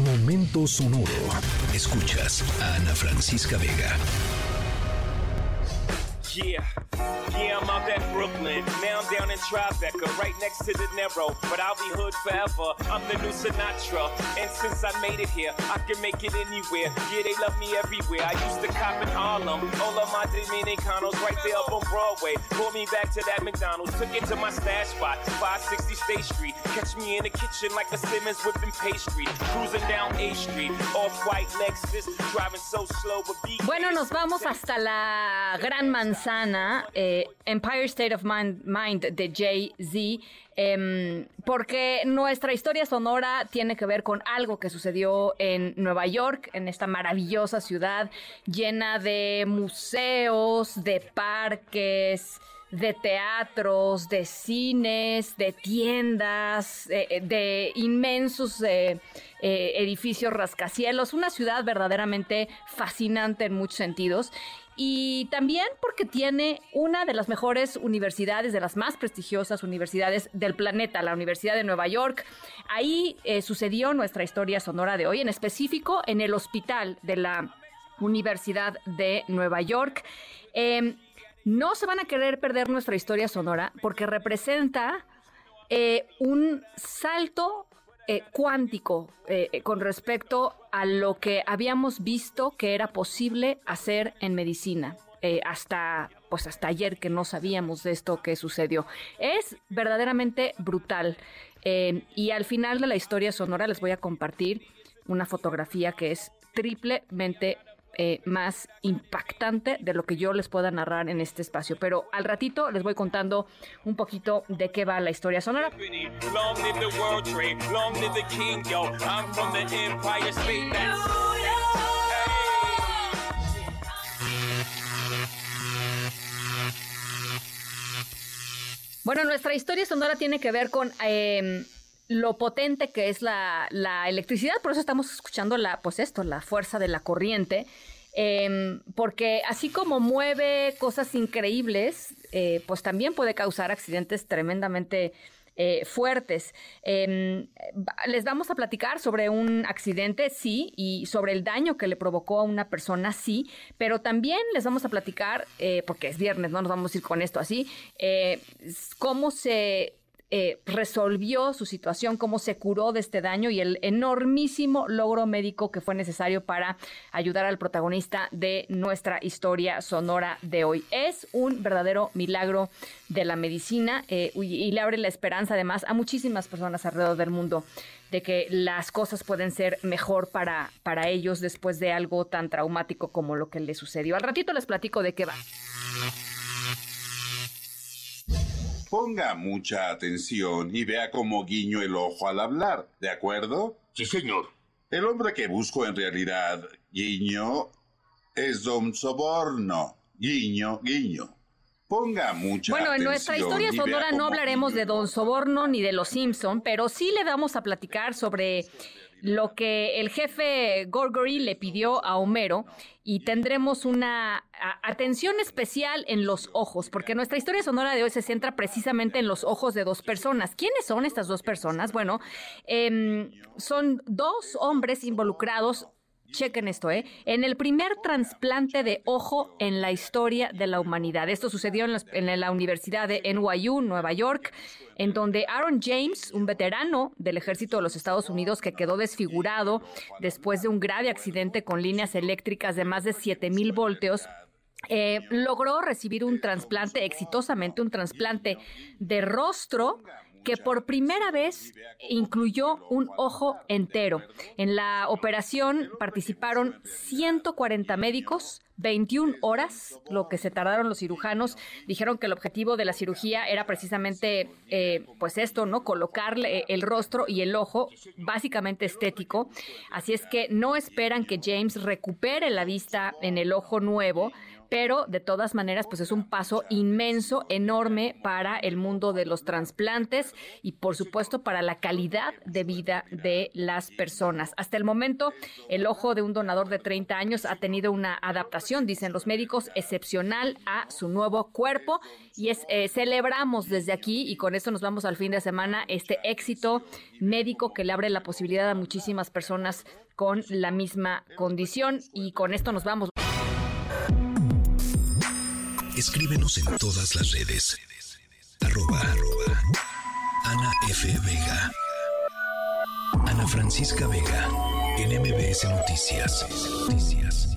Momento sonoro. Escuchas a Ana Francisca Vega. Yeah, yeah, I'm out at Brooklyn. Now I'm down in Tribeca, right next to the Narrow. But I'll be hood forever. I'm the new Sinatra. And since I made it here, I can make it anywhere. Yeah, they love me everywhere. I used to cop in Harlem. All of my Dominicanos right there up on Broadway. Pulled me back to that McDonald's. Took it to my stash spot, 560 State Street. Catch me in the kitchen like a Simmons whipping pastry. Cruising down A Street. Off-white Lexus. Driving so slow, but be Bueno, nos vamos hasta la gran manzana, eh, Empire State of Mind, de Jay-Z, em, porque nuestra historia sonora tiene que ver con algo que sucedió en Nueva York, en esta maravillosa ciudad llena de museos, de parques, de teatros, de cines, de tiendas, eh, eh, de inmensos eh, edificios rascacielos, una ciudad verdaderamente fascinante en muchos sentidos. Y también porque tiene una de las mejores universidades, de las más prestigiosas universidades del planeta, la Universidad de Nueva York. Ahí eh, sucedió nuestra historia sonora de hoy, en específico en el hospital de la Universidad de Nueva York. Em, no se van a querer perder nuestra historia sonora porque representa eh, un salto eh, cuántico eh, eh, con respecto a lo que habíamos visto que era posible hacer en medicina. hasta pues hasta ayer que no sabíamos de esto que sucedió. Es verdaderamente brutal. Y al final de la historia sonora les voy a compartir una fotografía que es triplemente eh, más impactante de lo que yo les pueda narrar en este espacio. Pero al ratito les voy contando un poquito de qué va la historia sonora. Bueno, nuestra historia sonora tiene que ver con eh, lo potente que es la, la, electricidad, por eso estamos escuchando la, pues esto, la fuerza de la corriente. Eh, porque así como mueve cosas increíbles, eh, pues también puede causar accidentes tremendamente eh, fuertes. Eh, les vamos a platicar sobre un accidente, sí, y sobre el daño que le provocó a una persona, sí, pero también les vamos a platicar, eh, porque es viernes, no nos vamos a ir con esto así, cómo se eh, resolvió su situación, cómo se curó de este daño y el enormísimo logro médico que fue necesario para ayudar al protagonista de nuestra historia sonora de hoy. Es un verdadero milagro de la medicina eh, y, le abre la esperanza además a muchísimas personas alrededor del mundo de que las cosas pueden ser mejor para, para ellos después de algo tan traumático como lo que le sucedió. Al ratito les platico de qué va. Ponga mucha atención y vea cómo guiño el ojo al hablar, ¿de acuerdo? Sí, señor. El hombre que busco en realidad, guiño, es Don Soborno. Guiño, guiño. Ponga mucha Bueno, en nuestra historia sonora no hablaremos de Don. Soborno ni de los Simpson, pero sí le vamos a platicar sobre lo que el jefe Gorgory le pidió a Homero y tendremos una atención especial en los ojos, porque nuestra historia sonora de hoy se centra precisamente en los ojos de dos personas. ¿Quiénes son estas dos personas? Bueno, em, son dos hombres involucrados Chequen esto, ¿eh? En el primer trasplante de ojo en la historia de la humanidad. Esto sucedió en, en la Universidad de NYU, Nueva York, en donde Aaron James, un veterano del ejército de los Estados Unidos que quedó desfigurado después de un grave accidente con líneas eléctricas de más de 7000 voltios, eh, logró recibir un trasplante exitosamente, un trasplante de rostro que por primera vez incluyó un ojo entero. En la operación participaron 140 médicos, 21 horas, lo que se tardaron los cirujanos. Dijeron que el objetivo de la cirugía era precisamente, eh, pues esto, ¿no? Colocarle el rostro y el ojo, básicamente estético. Así es que no esperan que James recupere la vista en el ojo nuevo, pero de todas maneras, pues es un paso inmenso, enorme para el mundo de los trasplantes y por supuesto para la calidad de vida de las personas. Hasta el momento, el ojo de un donador de 30 años ha tenido una adaptación, dicen los médicos, excepcional a su nuevo cuerpo y es eh, celebramos desde aquí y con esto nos vamos al fin de semana este éxito médico que le abre la posibilidad a muchísimas personas con la misma condición y con esto nos vamos. Escríbenos en todas las redes. Arroba, Ana F. Vega. Ana Francisca Vega. En MBS Noticias. Noticias.